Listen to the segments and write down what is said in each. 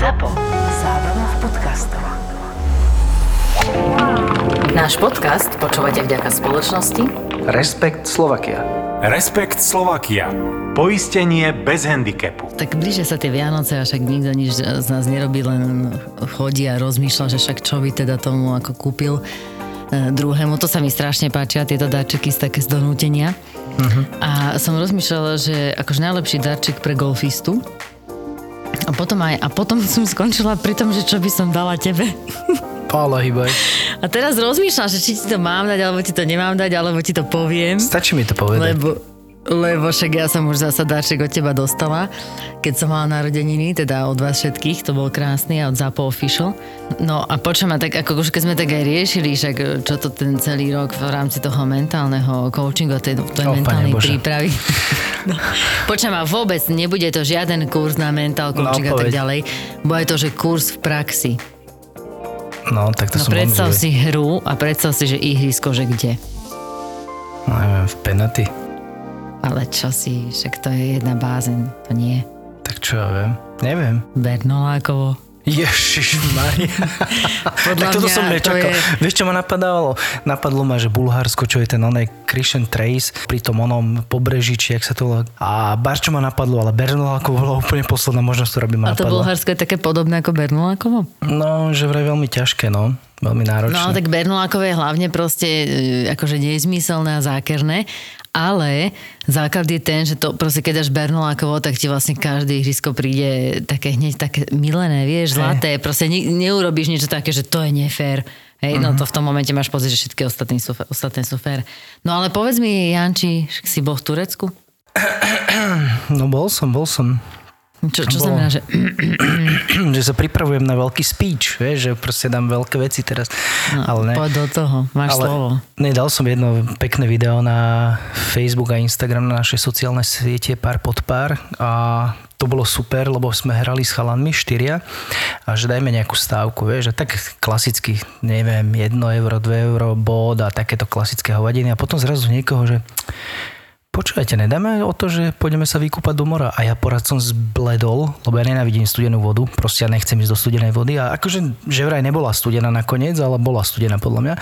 ZAPO. Zábrná v podcastov. Náš podcast počúvate vďaka spoločnosti Respekt Slovakia. Respekt Slovakia. Poistenie bez handicapu. Tak blíže sa tie Vianoce a však nikto nič z nás nerobí, len chodí a rozmýšľa, že však čo by teda tomu ako kúpil e, druhému. To sa mi strašne páčia, tieto darčeky z také z donútenia. Uh-huh. A som rozmýšľala, že akože najlepší darček pre golfistu. A potom, aj, a potom som skončila pri tom, že čo by som dala tebe. Pála hýbaj. A teraz rozmýšľam, že či ti to mám dať, alebo ti to nemám dať, alebo ti to poviem. Stačí mi to povedať. Lebo, lebo však ja som už zasa darček od teba dostala, keď som mala narodeniny, teda od vás všetkých, to bol krásny a od Zapo Official. No a počujem, tak ako už keď sme tak aj riešili, však čo to ten celý rok v rámci toho mentálneho coachingu, tej, tej O, mentálnej prípravy. No, počujem, a vôbec nebude to žiaden kurz na mental coaching a tak ďalej, bude to, že kurz v praxi. No, tak to No som predstav si hru a predstav si, že ihrisko, že kde. No, neviem, v penalty. Ale čo si, však to je jedna bázeň, to nie. Tak čo ja viem? Neviem. Bernolákovo. Ježiš Maria. Podľa tak toto mňa som to nečakal. je- Vieš, čo ma napadalo? Napadlo ma, že Bulharsko, čo je ten onej Christian Trace, pri tom onom pobreží, či jak sa to volá. A Barčo ma napadlo, ale Bernolákov bola úplne posledná možnosť, ktorá by ma A to napadla. Bulharsko je také podobné ako Bernolákovo? No, že vraj veľmi ťažké, no. Veľmi náročné. No tak Bernolákovo je hlavne proste e, akože nezmyselné a zákerné, ale základ je ten, že to proste keď dáš Bernolákovo, tak ti vlastne každé ihrisko príde také hneď také milené, vieš, zlaté, proste ne, neurobíš niečo také, že to je nefér. Hej, no to v tom momente máš pocit, že všetky ostatní sú, ostatné sú fér. No ale povedz mi, Janči, si bol v Turecku? No bol som, bol som. Čo, čo Bolo. znamená, že... že sa pripravujem na veľký speech, vieš, že proste dám veľké veci teraz. No, ale ne. Poď do toho, máš ale slovo. Ne, dal som jedno pekné video na Facebook a Instagram na naše sociálne siete pár pod pár a to bolo super, lebo sme hrali s chalanmi štyria a že dajme nejakú stávku, vieš, a tak klasicky, neviem, 1 euro, 2 euro, bod a takéto klasické hovadiny a potom zrazu niekoho, že Počúvajte, nedáme o to, že pôjdeme sa vykúpať do mora. A ja porad som zbledol, lebo ja nenávidím studenú vodu, proste ja nechcem ísť do studenej vody. A akože, že vraj nebola studená nakoniec, ale bola studená podľa mňa.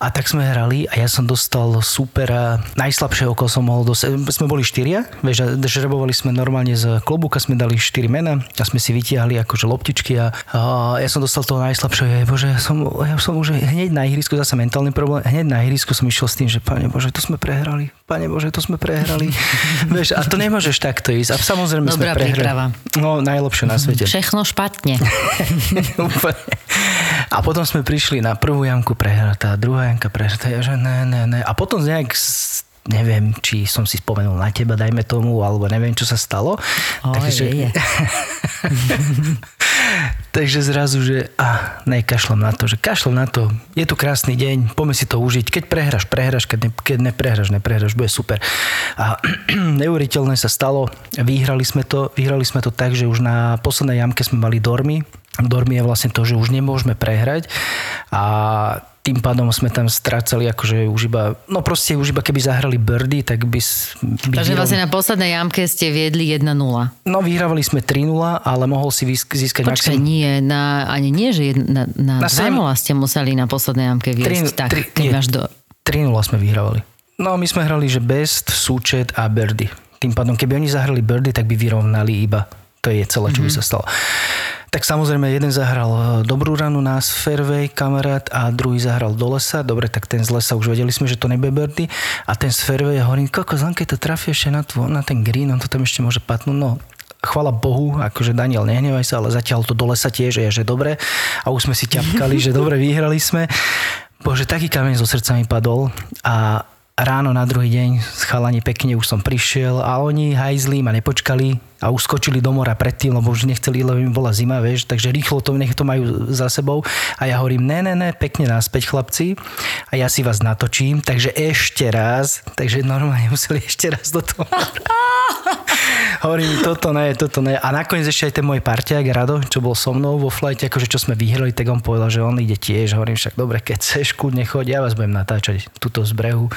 A tak sme hrali a ja som dostal super najslabšie oko som mohol dostať. Sme boli štyria, vieš, žrebovali sme normálne z klobúka, sme dali štyri mena a sme si vytiahli akože loptičky a, a ja som dostal toho najslabšieho. Bože, ja som, ja som už hneď na ihrisku, zase mentálny problém, hneď na ihrisku som išiel s tým, že pane Bože, to sme prehrali. Pane Bože, to sme prehrali. Vieš, a to nemôžeš takto ísť. A samozrejme Dobrá sme prehrali. príprava. No, najlepšie na svete. Všechno špatne. A potom sme prišli na prvú jamku prehratá, druhá jamka prehratá, ja že ne, ne, ne. A potom nejak s- neviem, či som si spomenul na teba, dajme tomu, alebo neviem, čo sa stalo. Oj, je, je. Takže zrazu, že a, ne, kašlem na to, že kašlem na to, je tu krásny deň, poďme si to užiť. Keď prehráš, prehráš, keď, ne, keď neprehráš, neprehráš, bude super. A neuveriteľné sa stalo, vyhrali sme to, vyhrali sme to tak, že už na poslednej jamke sme mali dormy. Dormy je vlastne to, že už nemôžeme prehrať a tým pádom sme tam strácali akože už iba, no proste už iba keby zahrali birdy, tak by... by Takže vyhrali- vlastne na poslednej jamke ste viedli 1-0. No vyhrávali sme 3-0, ale mohol si získať Počkaj, maximum- nie, na, ani nie, že jedna, na, na Na 2-0 sem- ste museli na poslednej jamke viesť. Tri- tak, tri- keď nie. máš do... 3-0 sme vyhrávali. No my sme hrali, že best, súčet a birdie. Tým pádom, keby oni zahrali birdie, tak by vyrovnali iba. To je celé, čo by sa stalo. Tak samozrejme, jeden zahral e, dobrú ranu na fairway kamarát a druhý zahral do lesa. Dobre, tak ten z lesa už vedeli sme, že to nebude birdie. A ten z fairway, ja hovorím, koko, len keď to trafí ešte na, tvo, na ten green, on to tam ešte môže patnúť. No, chvala Bohu, akože Daniel, nehnevaj sa, ale zatiaľ to do lesa tiež je, že dobre. A už sme si ťapkali, že dobre, vyhrali sme. Bože, taký kameň zo srdca mi padol a ráno na druhý deň chalani pekne už som prišiel a oni hajzli ma nepočkali a už skočili do mora predtým, lebo už nechceli, lebo im bola zima, vieš, takže rýchlo to nech to majú za sebou a ja hovorím, ne, ne, ne, pekne naspäť chlapci a ja si vás natočím, takže ešte raz, takže normálne museli ešte raz do toho. Hovorím, toto ne, toto ne. A nakoniec ešte aj ten môj parťák Rado, čo bol so mnou vo flighte, akože čo sme vyhrali, tak on povedal, že on ide tiež. Hovorím však, dobre, keď chceš, kľudne choď, ja vás budem natáčať tuto z brehu.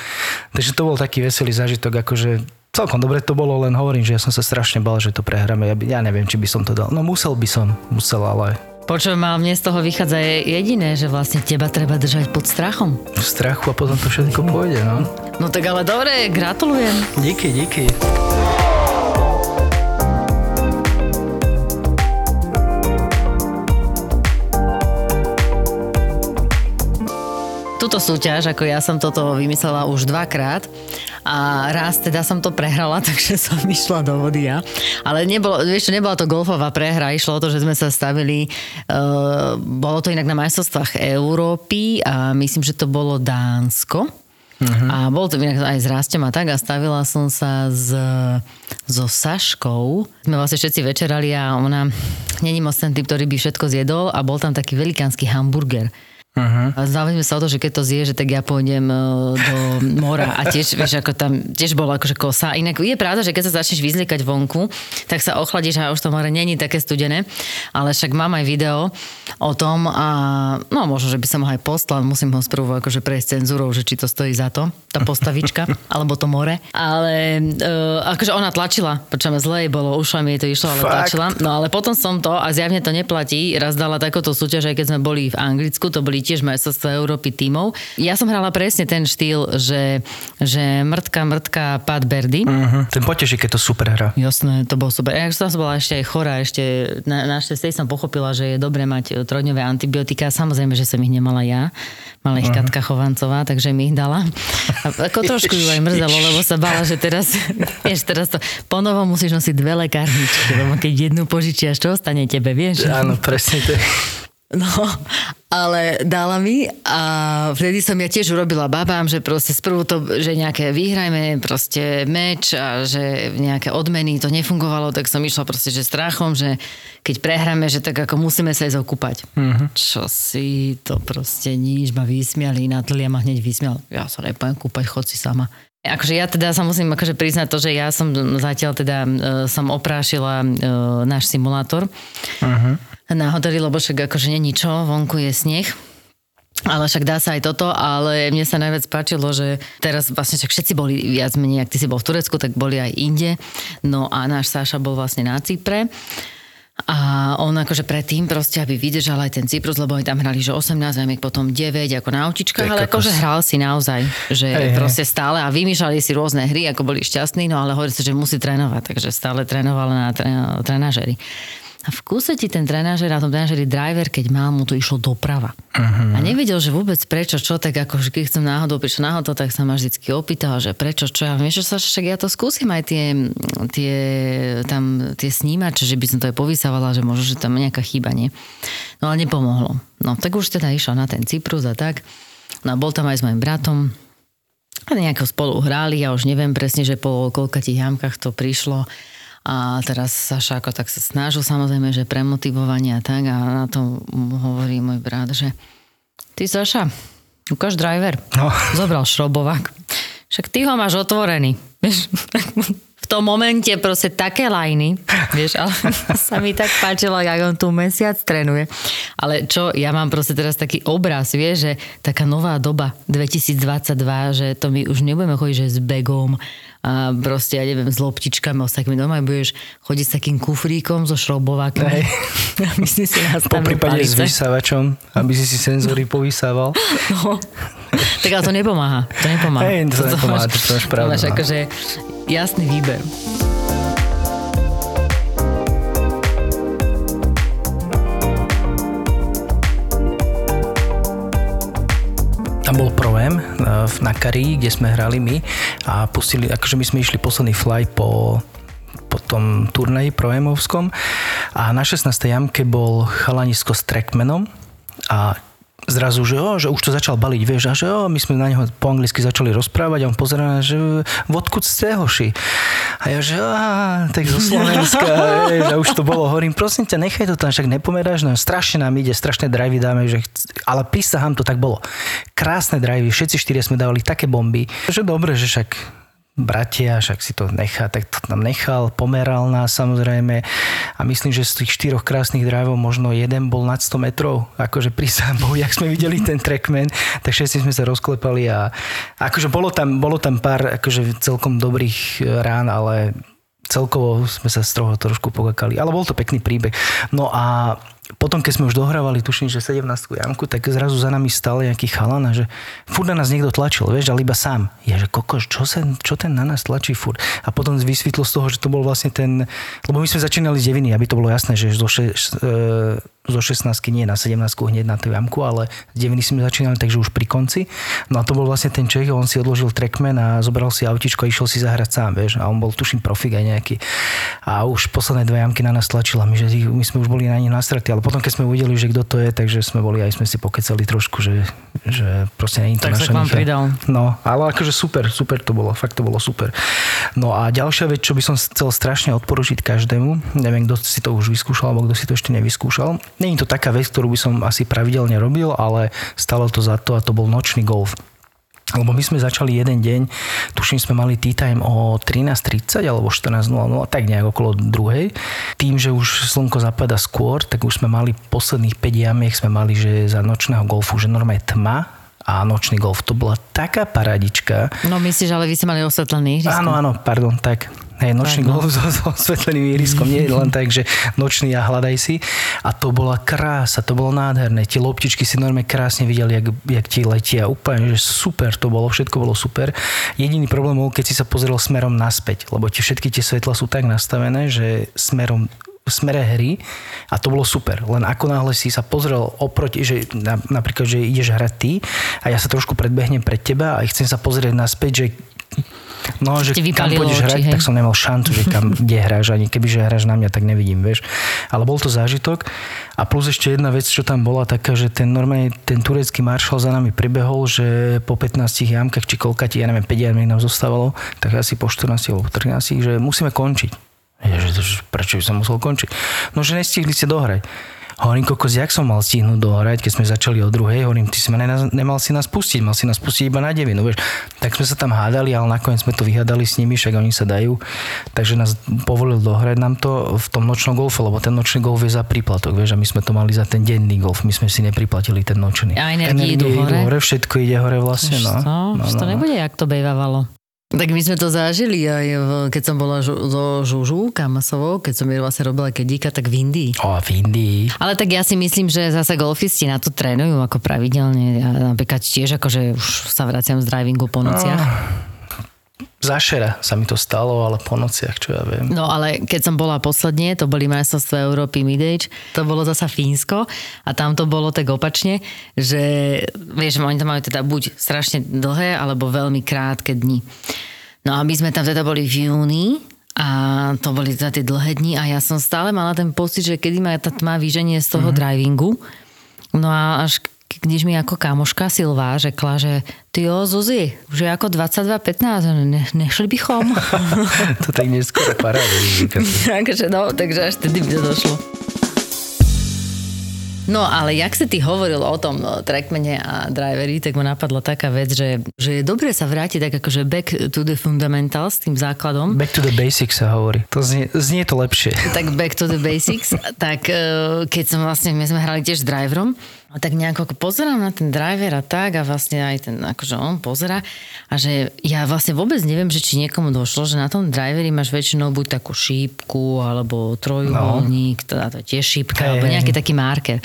Takže to bol taký veselý zážitok, akože celkom dobre to bolo, len hovorím, že ja som sa strašne bal, že to prehráme. Ja, by, ja neviem, či by som to dal. No musel by som, musel, ale Počujem, ale mne z toho vychádza jediné, že vlastne teba treba držať pod strachom. v strachu a potom to všetko pôjde, no. No tak ale dobre, gratulujem. Díky, díky. Túto súťaž, ako ja som toto vymyslela už dvakrát a raz teda som to prehrala, takže som išla do vody ja. Ale nebolo, vieš, nebola to golfová prehra, išlo o to, že sme sa stavili, uh, bolo to inak na majstrovstvách Európy a myslím, že to bolo Dánsko. Uh-huh. A bolo to inak aj s Rastem a tak a stavila som sa s, so Saškou. Sme vlastne všetci večerali a ona není moc ten typ, ktorý by všetko zjedol a bol tam taký velikánsky hamburger. Uh-huh. A sme sa o to, že keď to zje, že tak ja pôjdem e, do mora a tiež, vieš, ako tam tiež bolo akože kosa. Inak je pravda, že keď sa začneš vyzliekať vonku, tak sa ochladíš a už to more není také studené, ale však mám aj video o tom a no možno, že by som ho aj poslal, musím ho sprvu akože prejsť cenzúrou, že či to stojí za to, tá postavička, alebo to more. Ale uh, akože ona tlačila, počujeme zle, bolo ušami, jej to išlo, ale Fakt? tlačila. No ale potom som to, a zjavne to neplatí, raz dala takúto súťaž, aj keď sme boli v Anglicku, to boli tiež majstrovstvá Európy tímov. Ja som hrala presne ten štýl, že, že mrtka, mrtka, pad Berdy. Uh-huh. Ten poteší, keď to super hra. Jasné, to bolo super. Ja som bola ešte aj chorá, ešte na, našťastie som pochopila, že je dobre mať trojdňové antibiotika. Samozrejme, že som ich nemala ja. Mala ich Katka Chovancová, takže mi ich dala. A ako trošku ju aj mrzelo, lebo sa bála, že teraz, vieš, teraz to ponovo musíš nosiť dve lekárničky, lebo keď jednu požičiaš, čo ostane tebe, vieš? Áno, presne to. No, ale dala mi a vtedy som ja tiež urobila babám, že proste sprvu to, že nejaké vyhrajme proste meč a že nejaké odmeny to nefungovalo, tak som išla proste, že strachom, že keď prehráme, že tak ako musíme sa aj zokúpať. Mm-hmm. Čo si to proste nič, ma vysmiali, Natalia ma hneď vysmial. Ja sa nepojem kúpať, chod si sama. Akože ja teda sa musím akože priznať to, že ja som zatiaľ teda uh, som oprášila uh, náš simulátor. Uh-huh na hoteli, lebo však akože není čo, vonku je sneh. Ale však dá sa aj toto, ale mne sa najviac páčilo, že teraz vlastne však všetci boli viac menej, ak ty si bol v Turecku, tak boli aj inde. No a náš Sáša bol vlastne na Cypre. A on akože predtým proste, aby vydržal aj ten Cyprus, lebo aj tam hrali, že 18, aj potom 9 ako na autičkách, ale akože hral si naozaj, že hej, proste stále a vymýšľali si rôzne hry, ako boli šťastní, no ale hovorí sa, že musí trénovať, takže stále trénoval na trenažery. A v kúse ti ten trenážer, na tom trenážeri driver, keď mal, mu to išlo doprava. Uh-huh. A nevedel, že vôbec prečo, čo, tak ako, keď som náhodou prišiel náhodou, tak sa ma vždy opýtal, že prečo, čo. Ja vieš, sa však ja to skúsim aj tie, tie, tam, tie snímače, že by som to aj povysávala, že možno, že tam nejaká chyba, nie? No ale nepomohlo. No tak už teda išla na ten Cyprus a tak. No a bol tam aj s mojim bratom. A nejako spolu hráli, ja už neviem presne, že po koľkatých jamkách to prišlo. A teraz Saša ako tak sa snažil samozrejme, že premotivovanie a tak a na to hovorí môj brat, že ty Saša, ukáž driver. No. Zobral šrobovák. Však ty ho máš otvorený. v tom momente proste také lajny, vieš, ale sa mi tak páčilo, jak on tu mesiac trénuje. Ale čo, ja mám proste teraz taký obraz, vieš, že taká nová doba 2022, že to my už nebudeme chodiť, že s begom a proste, ja neviem, s loptičkami, s takými doma budeš chodiť s takým kufríkom so šrobovákmi. Hey. aby si si Po prípade s vysávačom, aby si si senzory povysával. No, tak ale to nepomáha. To nepomáha. Hej, to, to, nepomáha, to, to máš pravdu. Máš no. akože jasný výber. Tam bol Proem eh, na Kari, kde sme hrali my a pustili, akože my sme išli posledný fly po po tom turnaji proemovskom a na 16. jamke bol chalanisko s trackmanom a zrazu, že, o, že už to začal baliť, vieš, a že o, my sme na neho po anglicky začali rozprávať a on pozerá, že vodkud ste hoši. A ja, že á, tak zo Slovenska, vieš, a už to bolo, hovorím, prosím ťa, nechaj to tam, však nepomeráš, no strašne nám ide, strašné drivey dáme, že, ale písahám to tak bolo. Krásne drivey, všetci štyria sme dávali také bomby, že dobre, že však bratia, však si to nechá, tak to tam nechal, pomeral nás samozrejme. A myslím, že z tých štyroch krásnych drivov možno jeden bol nad 100 metrov, akože pri Bohu, jak sme videli ten trackman, tak všetci sme sa rozklepali a akože bolo tam, bolo tam pár akože celkom dobrých rán, ale celkovo sme sa z toho trošku pokakali, ale bol to pekný príbeh. No a potom, keď sme už dohrávali, tuším, že 17 jamku, tak zrazu za nami stal nejaký chalan a že furt na nás niekto tlačil, vieš, ale iba sám. Ja, že kokož, čo, sa, čo ten na nás tlačí furt? A potom vysvetlo z toho, že to bol vlastne ten, lebo my sme začínali z deviny, aby to bolo jasné, že zo, še, e, zo 16 nie na 17 hneď na tú jamku, ale z deviny sme začínali, takže už pri konci. No a to bol vlastne ten Čech, on si odložil trackman a zobral si autičko a išiel si zahrať sám, vieš. A on bol, tuším, profik aj nejaký. A už posledné dve jamky na nás tlačila, my, že my sme už boli na nich nastratí, ale potom keď sme uvideli, že kto to je, takže sme boli aj sme si pokecali trošku, že, že proste nie je to tak naša vám pridal. No, ale akože super, super to bolo, fakt to bolo super. No a ďalšia vec, čo by som chcel strašne odporučiť každému, neviem, kto si to už vyskúšal, alebo kto si to ešte nevyskúšal. Není to taká vec, ktorú by som asi pravidelne robil, ale stalo to za to a to bol nočný golf. Lebo my sme začali jeden deň, tuším sme mali tea time o 13.30 alebo 14.00, tak nejak okolo druhej. Tým, že už slnko zapada skôr, tak už sme mali posledných 5 jamiek, sme mali, že za nočného golfu, že normálne tma, a nočný golf. To bola taká paradička. No myslíš, ale vy ste mali osvetlený ihrisko? Áno, áno, pardon, tak. Hej, nočný no. golf so, so osvetleným ihriskom, nie len tak, že nočný a hľadaj si. A to bola krása, to bolo nádherné. Tie loptičky si normálne krásne videli, jak, jak ti letia. Úplne, že super to bolo, všetko bolo super. Jediný problém bol, keď si sa pozrel smerom naspäť, lebo tie všetky tie svetla sú tak nastavené, že smerom v smere hry a to bolo super. Len ako náhle si sa pozrel oproti, že na, napríklad, že ideš hrať ty a ja sa trošku predbehnem pred teba a chcem sa pozrieť naspäť, že No, že kam pôjdeš hrať, hej? tak som nemal šancu, že kam kde hráš, ani keby že hráš na mňa, tak nevidím, vieš. Ale bol to zážitok. A plus ešte jedna vec, čo tam bola taká, že ten normálne, ten turecký maršal za nami pribehol, že po 15 jamkách, či koľka ti, ja neviem, 5 jamiek nám zostávalo, tak asi po 14 alebo 13, že musíme končiť. Že prečo by som musel končiť? No, že nestihli ste dohrať. Hovorím, kokos, jak som mal stihnúť dohrať, keď sme začali o druhej, hovorím, ty si ma ne, nemal si nás pustiť, mal si nás pustiť iba na devinu, vieš. Tak sme sa tam hádali, ale nakoniec sme to vyhádali s nimi, však oni sa dajú. Takže nás povolil dohrať nám to v tom nočnom golfe, lebo ten nočný golf je za príplatok, vieš, a my sme to mali za ten denný golf, my sme si nepriplatili ten nočný. A energie, idú hore? hore? Všetko ide hore vlastne, no. To, no, no, to no. nebude, jak to bejvávalo. Tak my sme to zažili aj keď som bola so Žužu Kamasovou, keď som jej vlastne robila kedíka, tak v Indii. O, v Indii. Ale tak ja si myslím, že zase golfisti na to trénujú ako pravidelne. Ja napríklad tiež akože už sa vraciam z drivingu po nociach. Oh Zašera sa mi to stalo, ale po nociach, čo ja viem. No ale keď som bola posledne, to boli majstrovstvá Európy Midage, to bolo zasa Fínsko a tam to bolo tak opačne, že vieš, oni tam majú teda buď strašne dlhé, alebo veľmi krátke dni. No a my sme tam teda boli v júni a to boli teda tie dlhé dni a ja som stále mala ten pocit, že kedy ma tá tma vyženie z toho mm-hmm. drivingu. No a až když mi ako kamoška Silvá řekla, že ty jo, Zuzi, už je ako 22.15, ne, nešli bychom. to tak neskôr paráda. takže no, takže až tedy by to došlo. No ale jak si ty hovoril o tom no, trackmane a drivery, tak ma napadla taká vec, že, že je dobre sa vrátiť tak akože back to the fundamentals, tým základom. Back to the basics sa hovorí. To znie, znie to lepšie. Tak back to the basics. tak eh, keď som vlastne, my sme hrali tiež s driverom, a tak nejako pozerám na ten driver a tak a vlastne aj ten, akože on pozera a že ja vlastne vôbec neviem, že či niekomu došlo, že na tom driveri máš väčšinou buď takú šípku alebo trojuholník, no. teda to je tiež šípka, hey, alebo nejaký taký marker.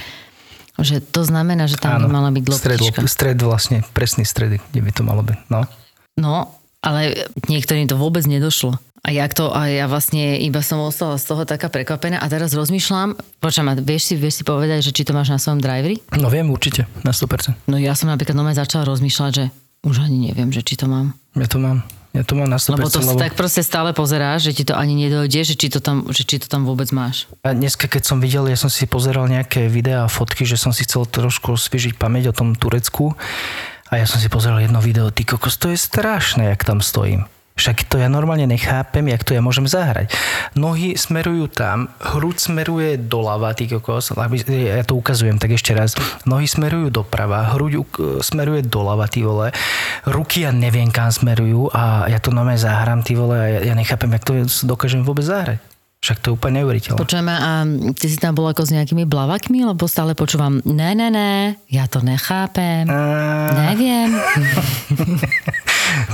Že to znamená, že tam Áno, by mala byť loptička. Stred, stred vlastne, presný stred, kde by to malo byť. No. no, ale niektorým to vôbec nedošlo. A jak to, a ja vlastne iba som ostala z toho taká prekvapená a teraz rozmýšľam, počam, vieš si, vieš si povedať, že či to máš na svojom driveri? No viem určite, na 100%. No ja som napríklad nové začala rozmýšľať, že už ani neviem, že či to mám. Ja to mám. Ja to mám na 100%. Lebo to lebo... tak proste stále pozeráš, že ti to ani nedojde, že či to tam, že či to tam vôbec máš. A dneska, keď som videl, ja som si pozeral nejaké videá a fotky, že som si chcel trošku osviežiť pamäť o tom Turecku. A ja som si pozeral jedno video, ty kokos, to je strašné, jak tam stojím Však to ja normálne nechápem, jak to ja môžem zahrať. Nohy smerujú tam, hruď smeruje doľava, ty kokos, aby- ja to ukazujem tak ešte raz. Nohy smerujú doprava, hruď smeruje doľava, ty vole. Ruky ja neviem, kam smerujú a ja to normálne zahrám, ty vole, a ja, ja nechápem, jak to dokážem vôbec zahrať. Však to je úplne neuveriteľné. Počujeme, a ty si tam bol ako s nejakými blavakmi, lebo stále počúvam, ne, ne, ne, ja to nechápem, neviem.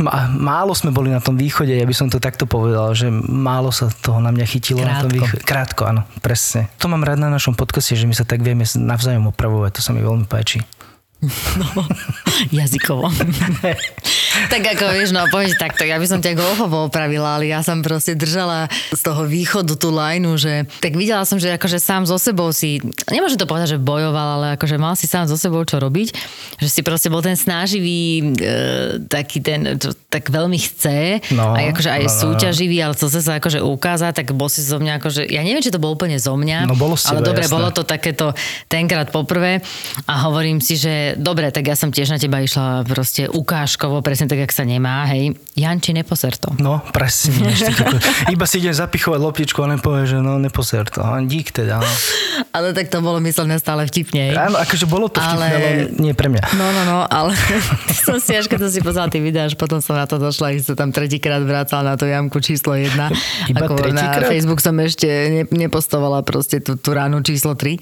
Má- Málo sme boli na tom východe, ja by som to takto povedal, že málo sa toho na mňa chytilo na tom Krátko. východe. Krátko, áno, presne. To mám rád na našom podcaste, že my sa tak vieme navzájom opravovať, to sa mi veľmi páči. Jazykovo. tak ako vieš, no povedz takto, ja by som ťa golfovo opravila, ale ja som proste držala z toho východu tú lajnu, že tak videla som, že akože sám so sebou si, nemôžem to povedať, že bojoval, ale akože mal si sám so sebou čo robiť, že si proste bol ten snáživý, e, taký ten, čo, tak veľmi chce, No, a akože aj no, no. súťaživý, ale chce sa akože ukázať, tak bol si zo mňa akože, ja neviem, či to bolo úplne zo mňa, No, bolo ale teba, dobre, jasné. bolo to takéto tenkrát poprvé a hovorím si, že dobre, tak ja som tiež na teba išla proste ukážkovo, presne tak, jak sa nemá, hej. Janči, neposer to. No, presne. Iba si idem zapichovať loptičku a nepovie, že no, neposer to. Dík teda. No. Ale tak to bolo myslené stále vtipne, hej. Áno, akože bolo to vtipné, ale... Ale- nie pre mňa. No, no, no, ale som si až keď som si pozrela tie videá, až potom som na to došla, že sa tam tretíkrát vracala na tú jamku číslo 1. Iba Ako na tretíkrát? Facebook som ešte ne, nepostovala proste tú, tú ránu číslo 3,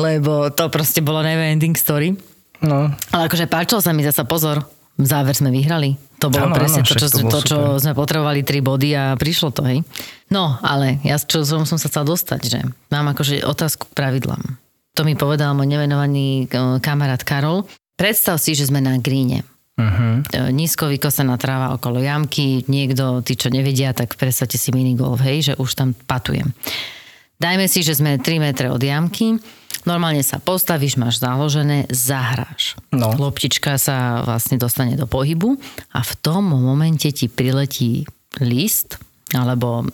lebo to proste bolo never ending story. No, Ale akože páčilo sa mi zasa pozor, záver sme vyhrali. To bolo Áno, presne áno, to, čo, to to, čo super. sme potrebovali, tri body a prišlo to, hej. No, ale ja čo som, som sa chcela dostať, že mám akože otázku k pravidlám. To mi povedal môj nevenovaný eh, kamarát Karol. Predstav si, že sme na gríne. uh-huh. E, nízko vykosená tráva okolo jamky, niekto, tí čo nevedia, tak predstavte si minigolf, hej, že už tam patujem. Dajme si, že sme 3 metre od jamky, normálne sa postavíš, máš založené, zahráš. No. Loptička sa vlastne dostane do pohybu a v tom momente ti priletí list, alebo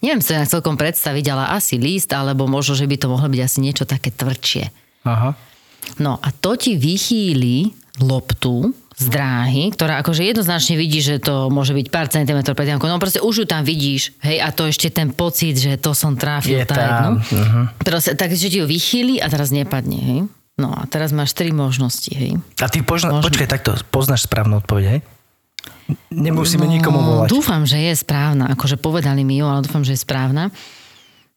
neviem sa celkom predstaviť, ale asi list, alebo možno, že by to mohlo byť asi niečo také tvrdšie. Aha. No a to ti vychýli loptu z dráhy, ktorá akože jednoznačne vidí, že to môže byť pár centimetrov pred jamkou. No proste už ju tam vidíš, hej, a to ešte ten pocit, že to som trafil Je tak, tam, no. mhm. Proste, takže ti ju vychýli a teraz nepadne, hej. No a teraz máš tri možnosti, hej. A ty pozna, Možno. počkaj, takto, poznáš správnu odpoveď, hej? Nemusíme no, nikomu volať. Dúfam, že je správna. Akože povedali mi ju, ale dúfam, že je správna.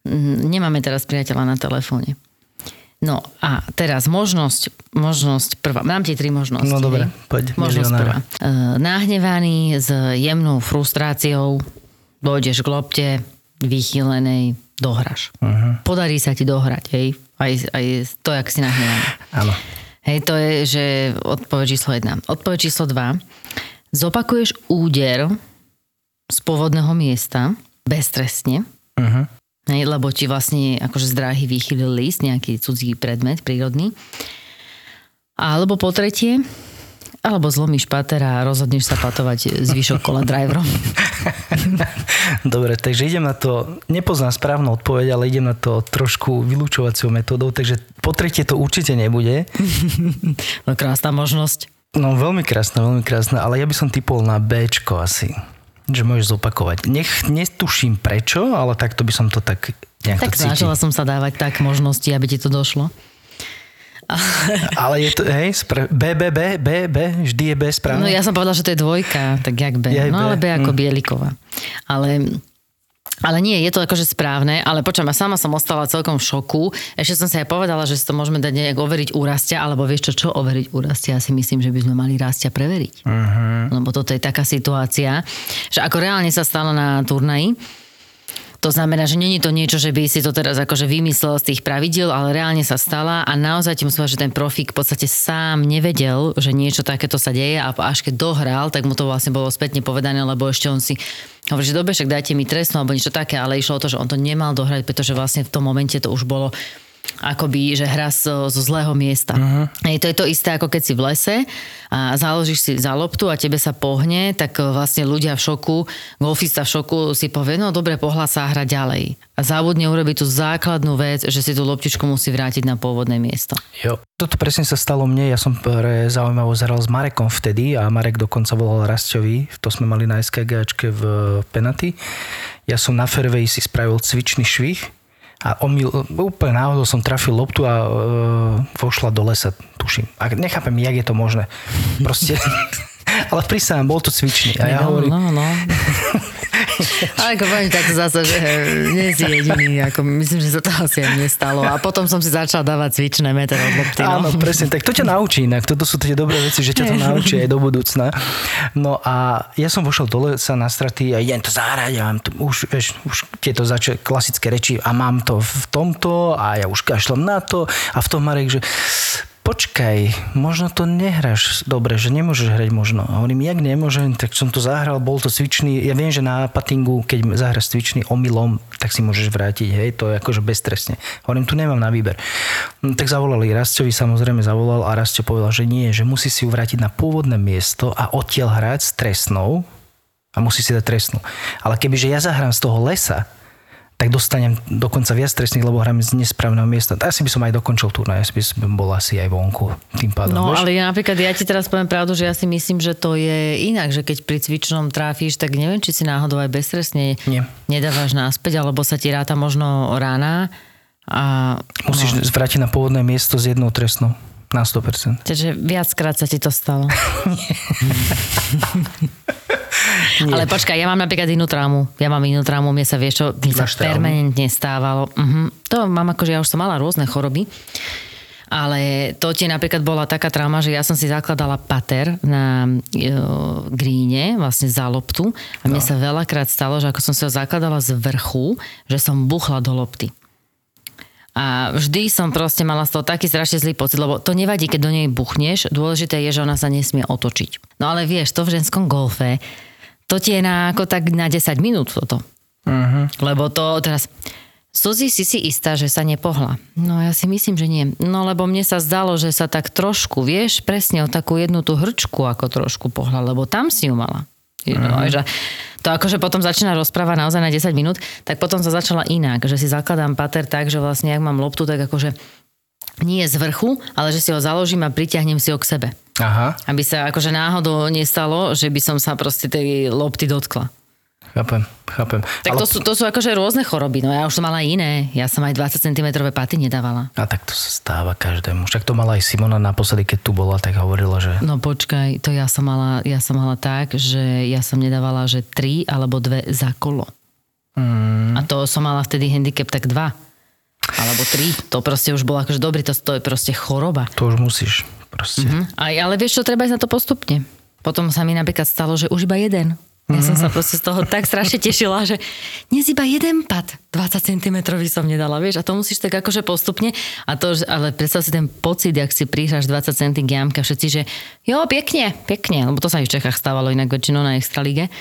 Mm, Nemáme teraz priateľa na telefóne. No a teraz možnosť, možnosť prvá. Mám ti tri možnosti. No dobre, poď, Možnosť milionára. prvá. E, Nahnevaný s jemnou frustráciou dojdeš k lopte vychýlenej, dohraš. Uh-huh. Podarí sa ti dohrať, hej? Aj, aj to, jak si nahnevaný. Áno. Hej, to je, že odpoveď číslo 1. Odpoveď číslo 2. Zopakuješ úder z pôvodného miesta beztrestne, Uh-huh. Hej, lebo ti vlastne akože z dráhy vychýlil list, nejaký cudzí predmet prírodný. Alebo po tretie, alebo zlomíš pater a rozhodneš sa patovať zvyšok kola driverom. Dobre, takže idem na to, nepoznám správnu odpoveď, ale idem na to trošku vylúčovacou metódou, takže po tretie to určite nebude. No krásna možnosť. No veľmi krásne, veľmi krásne, ale ja by som typol na Bčko asi. Že môžeš zopakovať. Nech, netuším prečo, ale takto by som to tak nejak Tak to snažila som sa dávať tak možnosti, aby ti to došlo. Ale je to, hej, spra- B, B, B, B, B, vždy je B správne. No ja som povedala, že to je dvojka, tak jak B. Je No B, ale B ako hm. Bieliková. Ale ale nie, je to akože správne, ale počujem, ja sama som ostala celkom v šoku. Ešte som sa aj povedala, že si to môžeme dať nejak overiť u Rastia, alebo vieš čo, čo overiť u Rastia? Ja si myslím, že by sme mali Rastia preveriť. Uh-huh. Lebo toto je taká situácia, že ako reálne sa stalo na turnaji, to znamená, že není to niečo, že by si to teraz akože vymyslel z tých pravidiel, ale reálne sa stala a naozaj musím povedať, že ten profík v podstate sám nevedel, že niečo takéto sa deje a až keď dohral, tak mu to vlastne bolo spätne povedané, lebo ešte on si hovorí, že dobre, však dajte mi trestnú alebo niečo také, ale išlo o to, že on to nemal dohrať, pretože vlastne v tom momente to už bolo akoby, že hra zo, zo zlého miesta. Uh-huh. Hej, to je to isté, ako keď si v lese a založíš si za loptu a tebe sa pohne, tak vlastne ľudia v šoku, golfista v šoku si povie, no dobre, pohľa sa hra ďalej. A závodne urobiť tú základnú vec, že si tú loptičku musí vrátiť na pôvodné miesto. Jo. Toto presne sa stalo mne, ja som pre zaujímavo zahral s Marekom vtedy a Marek dokonca volal Rasťovi, to sme mali na SKGčke v Penaty. Ja som na fairway si spravil cvičný švih, a omyl, úplne náhodou som trafil loptu a e, vošla do lesa, tuším. A nechápem, jak je to možné. Proste, ale prísahám, bol to cvičný. A ja no, hovorím, no, no. Ale ako poviem tak zase, že nie si jediný, ako myslím, že sa to asi aj nestalo. A potom som si začala dávať cvičné meter od lopty. No. Áno, presne, tak to ťa naučí inak. Toto sú tie dobré veci, že ťa to naučí aj do budúcna. No a ja som vošiel dole sa na straty a idem to zahrať, ja mám tu, už, vieš, už tieto zač- klasické reči a mám to v tomto a ja už kašlem na to a v tom Marek, že počkaj, možno to nehráš dobre, že nemôžeš hrať možno. A hovorím, jak nemôžem, tak som to zahral, bol to cvičný. Ja viem, že na patingu, keď zahraš cvičný omylom, tak si môžeš vrátiť, hej, to je akože bezstresne. Hovorím, tu nemám na výber. No, tak zavolali Rastovi, samozrejme zavolal a Rasto povedal, že nie, že musí si ju vrátiť na pôvodné miesto a odtiaľ hrať s trestnou a musí si dať trestnú. Ale kebyže ja zahrám z toho lesa, tak dostanem dokonca viac trestných, lebo hráme z nesprávneho miesta. Asi by som aj dokončil turnaj, asi by som bol asi aj vonku tým pádom. No, ale ja napríklad, ja ti teraz poviem pravdu, že ja si myslím, že to je inak, že keď pri cvičnom tráfíš, tak neviem, či si náhodou aj beztrestne Nie. nedávaš náspäť, alebo sa ti ráta možno rána. A, Musíš no. zvrátiť na pôvodné miesto s jednou trestnou. Na 100%. Takže viackrát sa ti to stalo. Ale počkaj, ja mám napríklad inú traumu. Ja mám inú traumu, mne sa vieš čo, mne sa permanentne stávalo. Uh-huh. To mám akože, ja už som mala rôzne choroby. Ale to ti napríklad bola taká trauma, že ja som si zakladala pater na e, gríne, vlastne za loptu. A mne no. sa veľakrát stalo, že ako som si ho zakladala z vrchu, že som buchla do lopty. A vždy som proste mala z toho taký strašne zlý pocit, lebo to nevadí, keď do nej buchneš, dôležité je, že ona sa nesmie otočiť. No ale vieš, to v ženskom golfe, to ti je na, ako tak na 10 minút toto. Uh-huh. Lebo to teraz... Suzy, si si istá, že sa nepohla? No ja si myslím, že nie. No lebo mne sa zdalo, že sa tak trošku, vieš, presne o takú jednu tú hrčku ako trošku pohla, lebo tam si ju mala. Mhm. že to akože potom začína rozpráva naozaj na 10 minút, tak potom sa začala inak, že si zakladám pater tak, že vlastne ak mám loptu, tak akože nie z vrchu, ale že si ho založím a priťahnem si ho k sebe. Aha, Aby sa akože náhodou nestalo, že by som sa proste tej lopty dotkla. Chápem, chápem. Tak to sú, to sú akože rôzne choroby, no ja už som mala iné. Ja som aj 20 cm paty nedávala. A tak to sa stáva každému. Však to mala aj Simona naposledy, keď tu bola, tak hovorila, že... No počkaj, to ja som mala, ja som mala tak, že ja som nedávala, že 3 alebo 2 za kolo. Mm. A to som mala vtedy handicap tak 2. Alebo 3. To proste už bolo akože dobrý, to, to je proste choroba. To už musíš. Proste. Mm-hmm. Aj, ale vieš čo, treba ísť na to postupne. Potom sa mi napríklad stalo, že už iba jeden. Ja som sa proste z toho tak strašne tešila, že dnes iba jeden pad 20 cm som nedala, vieš, a to musíš tak akože postupne. A to, ale predstav si ten pocit, ak si prihráš 20 cm jamka, všetci, že jo, pekne, pekne, lebo to sa aj v Čechách stávalo inak väčšinou na Extralíge.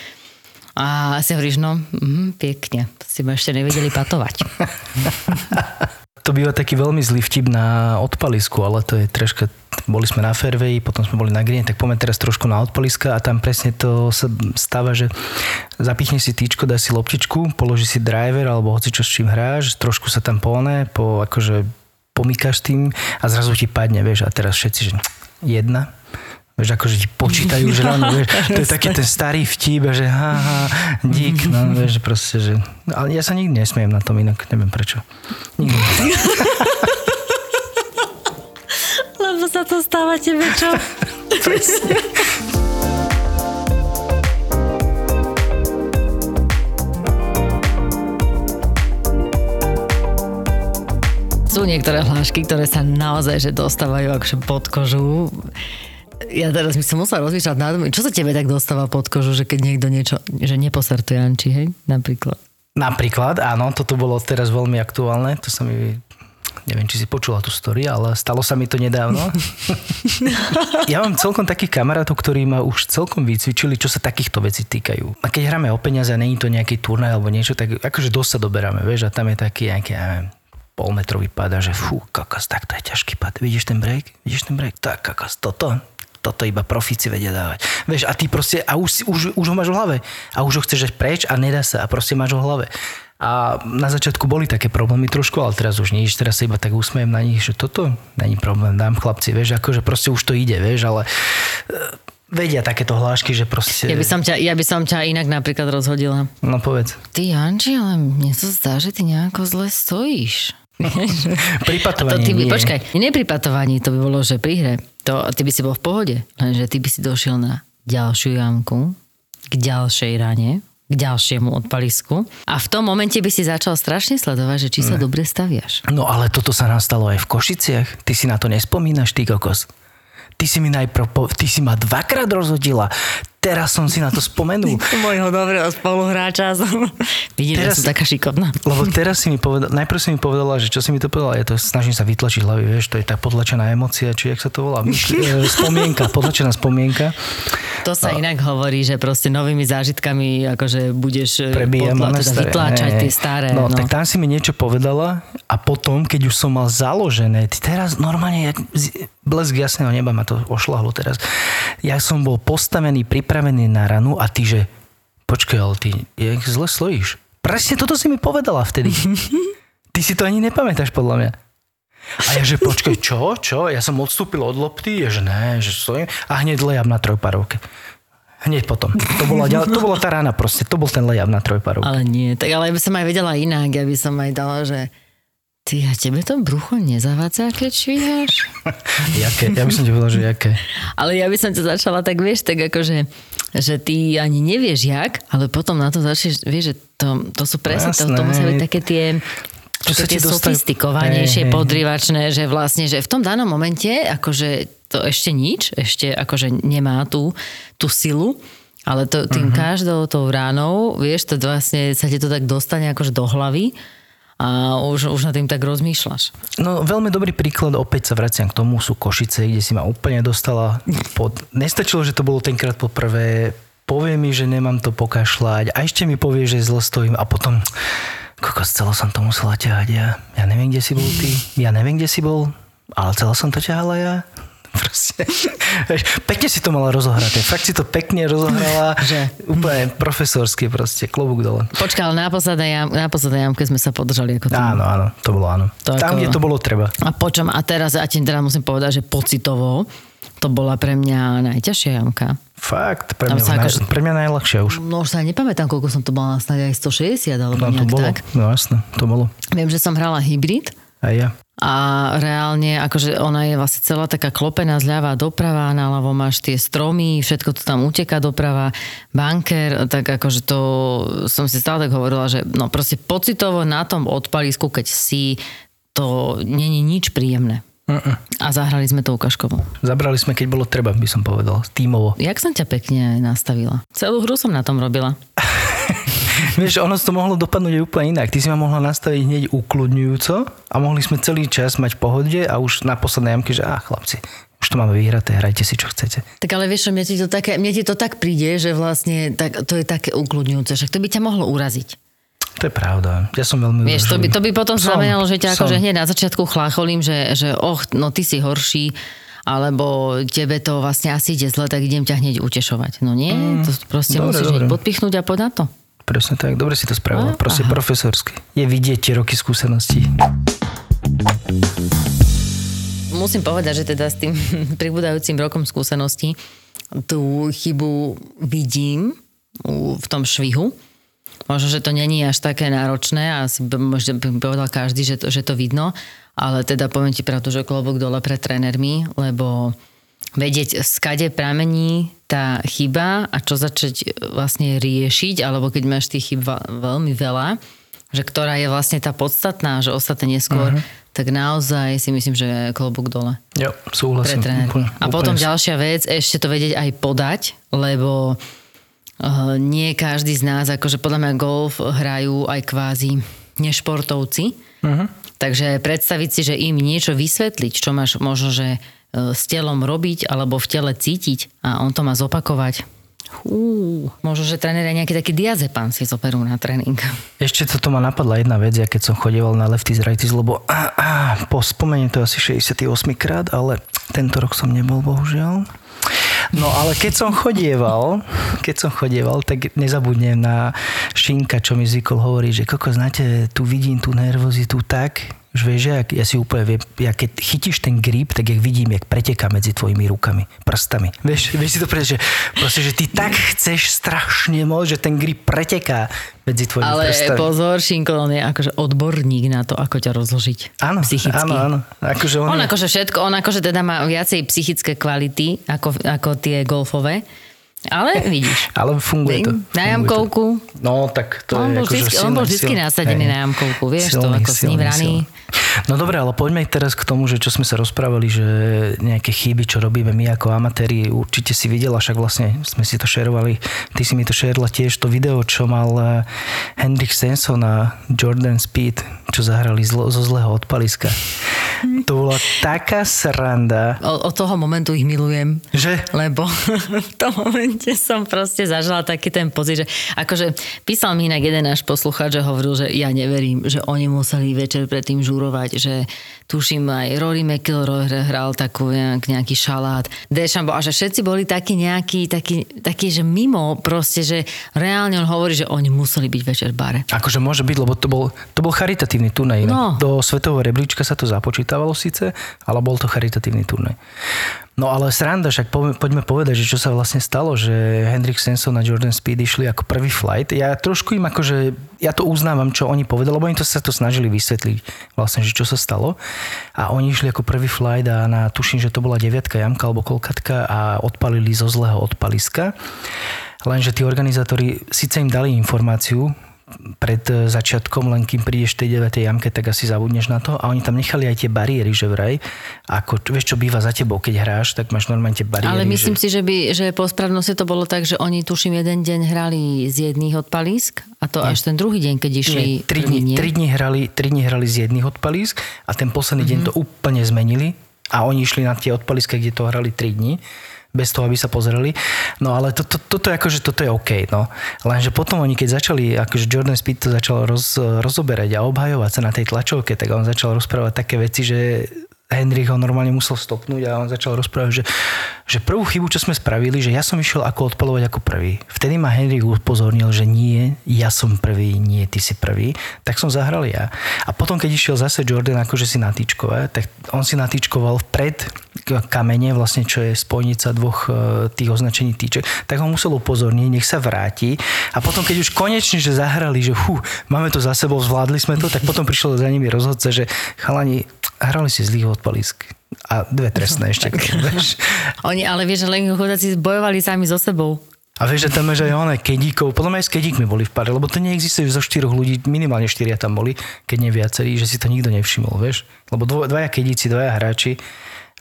A si hovoríš, no, mm, pekne, si ma ešte nevedeli patovať. To býva taký veľmi zlý vtip na odpalisku, ale to je troška... Boli sme na fairway, potom sme boli na green, tak poďme teraz trošku na odpaliska a tam presne to sa stáva, že zapichne si týčko, dá si loptičku, položí si driver alebo hoci čo s čím hráš, trošku sa tam pohne, po, akože pomýkaš tým a zrazu ti padne, vieš, a teraz všetci, že jedna, Vieš, akože ti počítajú, že ráno, vieš, to je taký ten starý vtip, že ha, ha, dík, no, vieš, že proste, že... Ale ja sa nikdy nesmiem na tom inak, neviem prečo. Nikdy. Lebo sa to stáva tebe, čo? Sú niektoré hlášky, ktoré sa naozaj že dostávajú akože pod kožu. Ja teraz by som musela rozmýšľať nad čo sa tebe tak dostáva pod kožu, že keď niekto niečo, že neposertuje Anči, hej, napríklad. Napríklad, áno, toto bolo teraz veľmi aktuálne, to sa mi neviem, či si počula tú story, ale stalo sa mi to nedávno. ja mám celkom takých kamarátov, ktorí ma už celkom vycvičili, čo sa takýchto vecí týkajú. A keď hráme o peniaze a není to nejaký turnaj alebo niečo, tak akože dosť sa doberáme, vieš, a tam je taký nejaký, ja neviem, polmetrový pad a že fú, kokos, tak to je ťažký pad. Vidíš ten break? Vidíš ten break? Tak, kokos, toto, toto iba profíci vedia dávať. Vieš, a ty proste, a už, už, už ho máš v hlave. A už ho chceš dať preč a nedá sa a proste máš ho v hlave. A na začiatku boli také problémy trošku, ale teraz už nič, teraz sa iba tak usmejem na nich, že toto není problém, dám chlapci, vieš, akože proste už to ide, vieš, ale e, vedia takéto hlášky, že proste... Ja by, som ťa, ja by som ťa inak napríklad rozhodila. No povedz. Ty, Anči, ale mne sa zdá, že ty nejako zle stojíš. Pri To patovaní ty by, nie. počkaj, nie pri patovaní, to by bolo, že pri hre. To, ty by si bol v pohode, lenže ty by si došiel na ďalšiu jamku, k ďalšej rane, k ďalšiemu odpalisku a v tom momente by si začal strašne sledovať, že či sa dobre staviaš. No ale toto sa nastalo aj v Košiciach. Ty si na to nespomínaš, ty kokos. Ty si mi najprv, po, ty si ma dvakrát rozhodila. Teraz som si na to spomenul. Mojho dobrého spoluhráča som. Vidíš, Teraz- že som taká šikovná. Lebo teraz si mi povedala, najprv si mi povedala, že čo si mi to povedala, ja to snažím sa vytlačiť hlavy, vieš, to je tá podlačená emócia, či jak sa to volá, myšli, e, spomienka, podlačená spomienka. To sa inak hovorí, že proste novými zážitkami akože budeš Prebíjam podla- teda staré. vytláčať tie staré. No, tak tam si mi niečo povedala a potom, keď už som mal založené, ty teraz normálne, jak blesk jasného neba ma to ošlahlo teraz. Ja som bol postavený, pripravený na ranu a ty, že počkaj, ale ty, jak zle slojíš. Presne toto si mi povedala vtedy. Ty si to ani nepamätáš podľa mňa. A ja, že počkaj, čo, čo? Ja som odstúpil od lopty, ja, že ne, že stojím a hneď lejam na trojparovke. Hneď potom. To bola, ďal- to bola tá rána proste, to bol ten lejab na trojparovke. Ale nie, tak ale ja by som aj vedela inak, ja by som aj dala, že ty a tebe to brucho nezavádza, keď švíhaš? Jaké? Ja by som ti povedal, že jaké. Ale ja by som ťa začala tak, vieš, tak akože, že ty ani nevieš jak, ale potom na to začneš, vieš, že to, to sú presne, to, to Jasné. musia byť také tie Čo sa tie sofistikovanejšie, Hej, hej. podrývačné, že vlastne, že v tom danom momente, akože to ešte nič, ešte akože nemá tú, tú silu, ale to, tým uh-huh. každou tou ránou, vieš, to vlastne sa ti to tak dostane akože do hlavy a už, už nad tým tak rozmýšľaš. No veľmi dobrý príklad, opäť sa vraciam k tomu, sú Košice, kde si ma úplne dostala pod... Nestačilo, že to bolo tenkrát po prvé, povie mi, že nemám to pokašľať a ešte mi povie, že zle stojím a potom kokos, celo som to musela ťahať ja. Ja neviem, kde si bol ty, ja neviem, kde si bol, ale celo som to ťahala ja. Proste, pekne si to mala rozohraté. Fakt si to pekne rozohrala. Že? Úplne profesorské proste, klobúk dole. Počkaj, ale na poslednej, jam, na poslednej jamke sme sa podržali ako tým. Áno, áno, to bolo áno. To Tam, ako- kde to bolo treba. A počom, a teraz, a ti teda musím povedať, že pocitovo, to bola pre mňa najťažšia jamka. Fakt, pre mňa, sa naj, ako- pre mňa najľahšia už. No už sa nepamätám, koľko som to mala, snáď aj 160 alebo No to nejak bolo, tak. no jasné, to bolo. Viem, že som hrala hybrid Aj ja. a reálne, akože ona je vlastne celá taká klopená zľava doprava, naľavo máš tie stromy, všetko to tam uteká doprava, banker, tak akože to som si stále tak hovorila, že no proste pocitovo na tom odpalisku, keď si, to není nič príjemné. Uh-uh. A zahrali sme to ukážkovo. Zabrali sme, keď bolo treba, by som povedal, tímovo. Jak som ťa pekne nastavila? Celú hru som na tom robila. Vieš, ono to mohlo dopadnúť úplne inak. Ty si ma mohla nastaviť hneď ukludňujúco a mohli sme celý čas mať v pohode a už na poslednej jamke, že á, chlapci, už to máme vyhraté, hrajte si, čo chcete. Tak ale vieš, mne ti to, také, mne ti to tak príde, že vlastne tak, to je také ukludňujúce, však to by ťa mohlo uraziť. To je pravda. Ja som veľmi Vieš, to by, to by potom Som, znamenalo, že ťa som. akože hneď na začiatku chlácholím, že, že och, no ty si horší, alebo tebe to vlastne asi ide zle, tak idem ťa hneď utešovať. No nie, mm, to proste dobre, musíš dobre. podpichnúť a poď na to. Presne tak, dobre si to spravila. A, Proste aha. profesorsky. Je vidieť tie roky skúseností. Musím povedať, že teda s tým pribúdajúcim rokom skúseností tú chybu vidím v tom švihu. Možno, že to není až také náročné a asi by- možno by povedal každý, že to, že to vidno, ale teda poviem ti pravdu, že klobúk dole pred trénermi, lebo vedieť, skade pramení tá chyba a čo začať vlastne riešiť, alebo keď máš tých chyb veľmi veľa, že ktorá je vlastne tá podstatná, že ostatné neskôr, uh-huh. tak naozaj si myslím, že klobúk dole Jo, pre súhlasím. tréner. Úplne, A potom úplne. ďalšia vec, ešte to vedieť aj podať, lebo uh, nie každý z nás, akože podľa mňa golf hrajú aj kvázi nešportovci. Uh-huh. Takže predstaviť si, že im niečo vysvetliť, čo máš možno, že s telom robiť alebo v tele cítiť a on to má zopakovať. Ú, možno, že tréner aj nejaký taký diazepam si zoberú na tréning. Ešte toto ma napadla jedna vec, ja keď som chodieval na lefties righties, lebo á, á, po spomeniem to asi 68 krát, ale tento rok som nebol, bohužiaľ. No ale keď som chodieval, keď som chodieval, tak nezabudnem na Šinka, čo mi zvykol hovoriť, že koko, znáte, tu vidím tú nervozitu tak, už vieš, ja, ja si úplne viem, ja keď chytíš ten grip, tak jak vidím, jak preteká medzi tvojimi rukami, prstami. Vieš, vieš si to predstaviť, že, proste, že ty tak chceš strašne moc, že ten grip preteká medzi tvojimi Ale prstami. pozor, Šinko, on je akože odborník na to, ako ťa rozložiť Áno, psychicky. áno, áno. Akože on, On je- akože všetko, on akože teda má viacej psychické kvality ako, ako tie golfové. Ale vidíš. Ale funguje to. Na to. jamkovku. No, tak to on, je bol akože vždycky, on silný, bol vždy silný. nasadený Hej. na jamkovku, vieš to, Silný, ako s ním silný, raný. silný. No dobre, ale poďme teraz k tomu, že čo sme sa rozprávali, že nejaké chyby, čo robíme my ako amatéri, určite si videla, však vlastne sme si to šerovali, ty si mi to šerila tiež to video, čo mal eh, Hendrik Stenson a Jordan Speed, čo zahrali zlo, zo zlého odpaliska. To bola taká sranda, O, od toho momentu ich milujem. že Lebo v tom momente som proste zažila taký ten pocit, že akože písal mi inak jeden náš posluchač, že hovoril, že ja neverím, že oni museli večer predtým žúrovať, že tuším aj Rory McIlroy hral takú nejak, nejaký šalát, Deschambeau a že všetci boli takí nejakí, takí, takí, že mimo proste, že reálne on hovorí, že oni museli byť večer v bare. Akože môže byť, lebo to bol, to bol charitatívny turnaj. No. Do svetového rebríčka sa to započítavalo síce, ale bol to charitatívny turnaj. No ale sranda, však po, poďme povedať, že čo sa vlastne stalo, že Hendrik Stenson a Jordan Speed išli ako prvý flight. Ja trošku im akože, ja to uznávam, čo oni povedali, lebo oni to sa to snažili vysvetliť vlastne, že čo sa stalo. A oni išli ako prvý flight a na, tuším, že to bola deviatka jamka alebo kolkatka a odpalili zo zlého odpaliska. Lenže tí organizátori síce im dali informáciu pred e, začiatkom, len kým prídeš tej 9. jamke, tak asi zabudneš na to. A oni tam nechali aj tie bariéry, že vraj. Ako, vieš, čo býva za tebou, keď hráš, tak máš normálne tie bariéry. Ale myslím že... si, že, by, že po správnosti to bolo tak, že oni tuším jeden deň hrali z jedných odpalísk a to až ten druhý deň, keď išli Nie, tri, dní, nie? tri, dní hrali, tri dní hrali z jedných odpalísk a ten posledný mm-hmm. deň to úplne zmenili a oni išli na tie odpaliska, kde to hrali 3 dní bez toho, aby sa pozreli. No ale to, to, toto, je akože, toto je OK. No. Lenže potom oni, keď začali, akože Jordan Speed to začal roz, rozoberať a obhajovať sa na tej tlačovke, tak on začal rozprávať také veci, že Henrik ho normálne musel stopnúť a on začal rozprávať, že, že prvú chybu, čo sme spravili, že ja som išiel ako odpalovať ako prvý. Vtedy ma Henrik upozornil, že nie, ja som prvý, nie, ty si prvý. Tak som zahral ja. A potom, keď išiel zase Jordan akože si natýčkovať, tak on si natýčkoval vpred kamene, vlastne čo je spojnica dvoch e, tých označení týček, tak ho musel upozorniť, nech sa vráti. A potom, keď už konečne, že zahrali, že fú, máme to za sebou, zvládli sme to, tak potom prišiel za nimi rozhodca, že chalani, hrali si zlých odpalisk. A dve trestné ešte. Oni, ale vieš, že len chudáci bojovali sami so sebou. A vieš, že tam je, aj oné kedíkov, podľa mňa aj s kedíkmi boli v pare, lebo to neexistuje zo štyroch ľudí, minimálne štyria tam boli, keď nie viacerí, že si to nikto nevšimol, vieš. Lebo dvo, dvaja kedíci, dvaja hráči,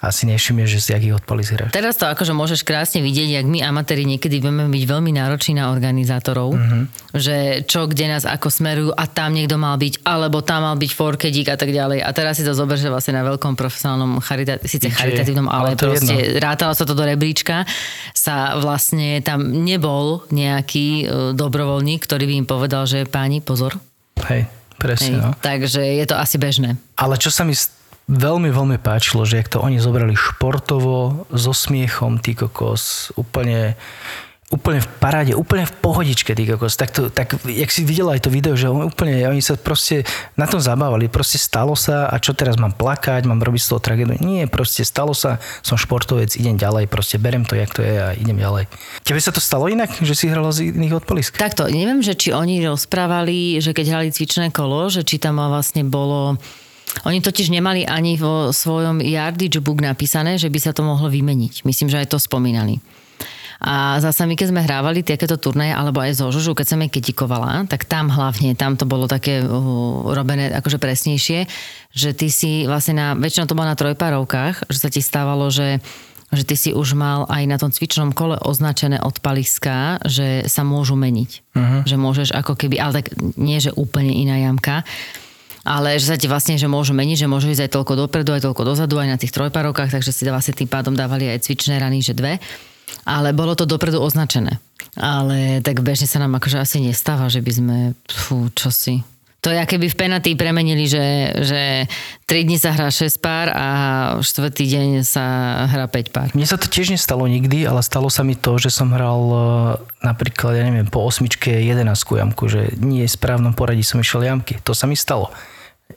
asi nevšimne, že si akých odpalí hráš. Teraz to akože môžeš krásne vidieť, jak my amatéri niekedy vieme byť veľmi nároční na organizátorov, mm-hmm. že čo, kde nás ako smerujú a tam niekto mal byť, alebo tam mal byť forkedík a tak ďalej. A teraz si to zober, že vlastne na veľkom profesionálnom, charita- síce charitatívnom, ale, ale proste rátalo sa to do rebríčka, sa vlastne tam nebol nejaký e, dobrovoľník, ktorý by im povedal, že páni, pozor. Hej, presne, Hej. no. Takže je to asi bežné. Ale čo sa mi s- veľmi, veľmi páčilo, že jak to oni zobrali športovo, so smiechom, ty kokos, úplne úplne v paráde, úplne v pohodičke, ty kokos. Tak, to, tak jak si videla aj to video, že on úplne, oni sa proste na tom zabávali. Proste stalo sa a čo teraz mám plakať, mám robiť z toho tragédiu. Nie, proste stalo sa, som športovec, idem ďalej, proste berem to, jak to je a idem ďalej. Tebe sa to stalo inak, že si hrala z iných odpalisk? Takto, neviem, že či oni rozprávali, že keď hrali cvičné kolo, že či tam vlastne bolo... Oni totiž nemali ani vo svojom yardage book napísané, že by sa to mohlo vymeniť. Myslím, že aj to spomínali. A zase my, keď sme hrávali takéto turnaje, alebo aj zo Žužu, keď som jej ketikovala, tak tam hlavne, tam to bolo také uh, robené akože presnejšie, že ty si vlastne na, väčšinou to bolo na trojparovkách, že sa ti stávalo, že že ty si už mal aj na tom cvičnom kole označené odpaliská, že sa môžu meniť. Uh-huh. Že môžeš ako keby, ale tak nie, že úplne iná jamka, ale že sa ti vlastne, že môžu meniť, že môžu ísť aj toľko dopredu, aj toľko dozadu, aj na tých trojparovkách, takže si vlastne tým pádom dávali aj cvičné rany, že dve ale bolo to dopredu označené. Ale tak bežne sa nám akože asi nestáva, že by sme, fú, čo si. To je, keby v penatý premenili, že, že 3 dní sa hrá 6 pár a 4. deň sa hrá 5 pár. Mne sa to tiež nestalo nikdy, ale stalo sa mi to, že som hral e, napríklad, ja neviem, po osmičke 11 jamku, že nie v správnom poradí som išiel jamky. To sa mi stalo.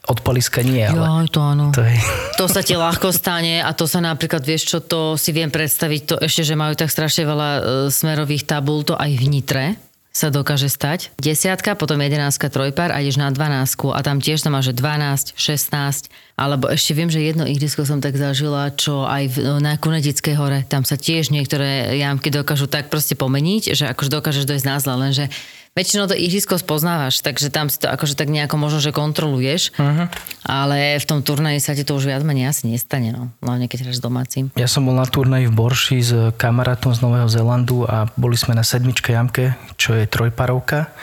Od paliska nie, ale... Jo, to áno. To je... To sa ti ľahko stane a to sa napríklad, vieš čo, to si viem predstaviť, to ešte, že majú tak strašne veľa e, smerových tabul, to aj v Nitre sa dokáže stať. Desiatka, potom jedenáctka, trojpár a ideš na dvanáctku a tam tiež to máš, že 12, 16, alebo ešte viem, že jedno ihrisko som tak zažila, čo aj v, na Kunedickej hore, tam sa tiež niektoré jamky dokážu tak proste pomeniť, že akože dokážeš dojsť na zle, lenže väčšinou to ihrisko spoznávaš, takže tam si to akože tak nejako možno, že kontroluješ, uh-huh. ale v tom turnaji sa ti to už viac menej asi nestane, no. Hlavne keď hráš domácim. Ja som bol na turnaji v Borši s kamarátom z Nového Zelandu a boli sme na sedmičke jamke, čo je trojparovka,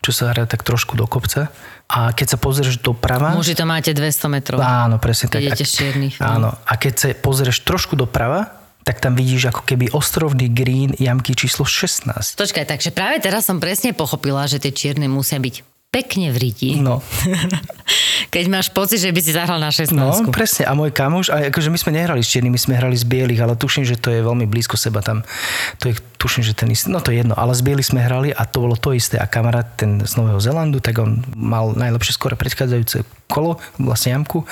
čo sa hrá tak trošku do kopca. A keď sa pozrieš doprava... Muži to máte 200 metrov. Áno, presne tak. Keď čiernych. No. Áno. A keď sa pozrieš trošku doprava, tak tam vidíš ako keby ostrovný green jamky číslo 16. Počkaj, takže práve teraz som presne pochopila, že tie čierne musia byť pekne v riti. No. Keď máš pocit, že by si zahral na 16. No, presne. A môj kamoš, a akože my sme nehrali s čiernymi, my sme hrali z bielých, ale tuším, že to je veľmi blízko seba tam. To je, tuším, že ten istý, no to je jedno, ale z bielých sme hrali a to bolo to isté. A kamarát ten z Nového Zelandu, tak on mal najlepšie skore predchádzajúce kolo, vlastne jamku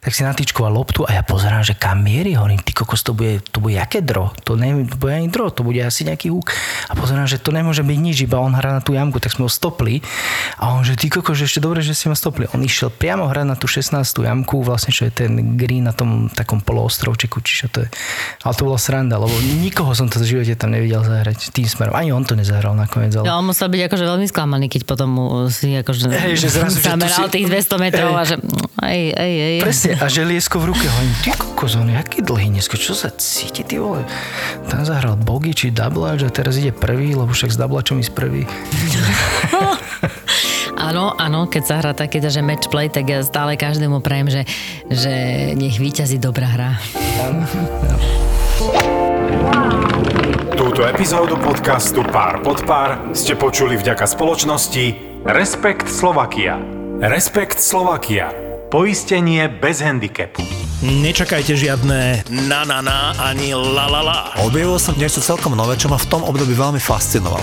tak si natýčkoval loptu a ja pozerám, že kam mierí, hovorím, ty kokos, to bude, to bude jaké dro? To, ne, to bude ani dro, to bude asi nejaký húk. A pozerám, že to nemôže byť nič, iba on hrá na tú jamku, tak sme ho stopli. A on, že ty kokos, že ešte dobre, že si ma stopli. On išiel priamo hrať na tú 16. jamku, vlastne čo je ten green na tom takom poloostrovčeku, čiže to je. Ale to bola sranda, lebo nikoho som to v živote tam nevidel zahrať tým smerom. Ani on to nezahral nakoniec. Ale... No, on musel byť akože veľmi sklamaný, keď potom si akože hey, že zrazu, zameral že tých 200 metrov hey. a že ej, ej, ej. Presne, a želiesko v ruke, hovorím, ty kokos, on jaký dlhý dneska, čo sa cíti, ty vole. Tam zahral bogy či dublač a teraz ide prvý, lebo však s dublačom ísť prvý. Áno, áno, keď sa hrá také, že match play, tak ja stále každému prajem, že, že nech víťazí dobrá hra. Túto epizódu podcastu Pár pod pár ste počuli vďaka spoločnosti Respekt Slovakia. Respekt Slovakia. Poistenie bez handicapu. Nečakajte žiadne na na na ani la la la. Objavil som niečo celkom nové, čo ma v tom období veľmi fascinovalo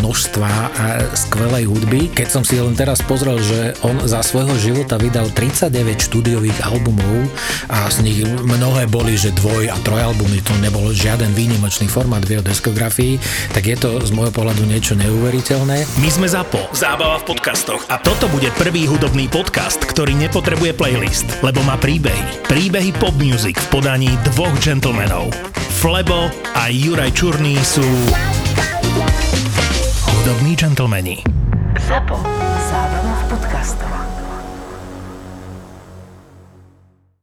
množstva skvelej hudby. Keď som si len teraz pozrel, že on za svojho života vydal 39 štúdiových albumov a z nich mnohé boli, že dvoj a trojalbumy, to nebol žiaden výnimočný formát v jeho diskografii, tak je to z môjho pohľadu niečo neuveriteľné. My sme ZAPO, zábava v podcastoch a toto bude prvý hudobný podcast, ktorý nepotrebuje playlist, lebo má príbehy. Príbehy pop music v podaní dvoch gentlemanov. Flebo a Juraj Čurný sú hudobní džentlmeni. ZAPO. Zábrná v podcastovách.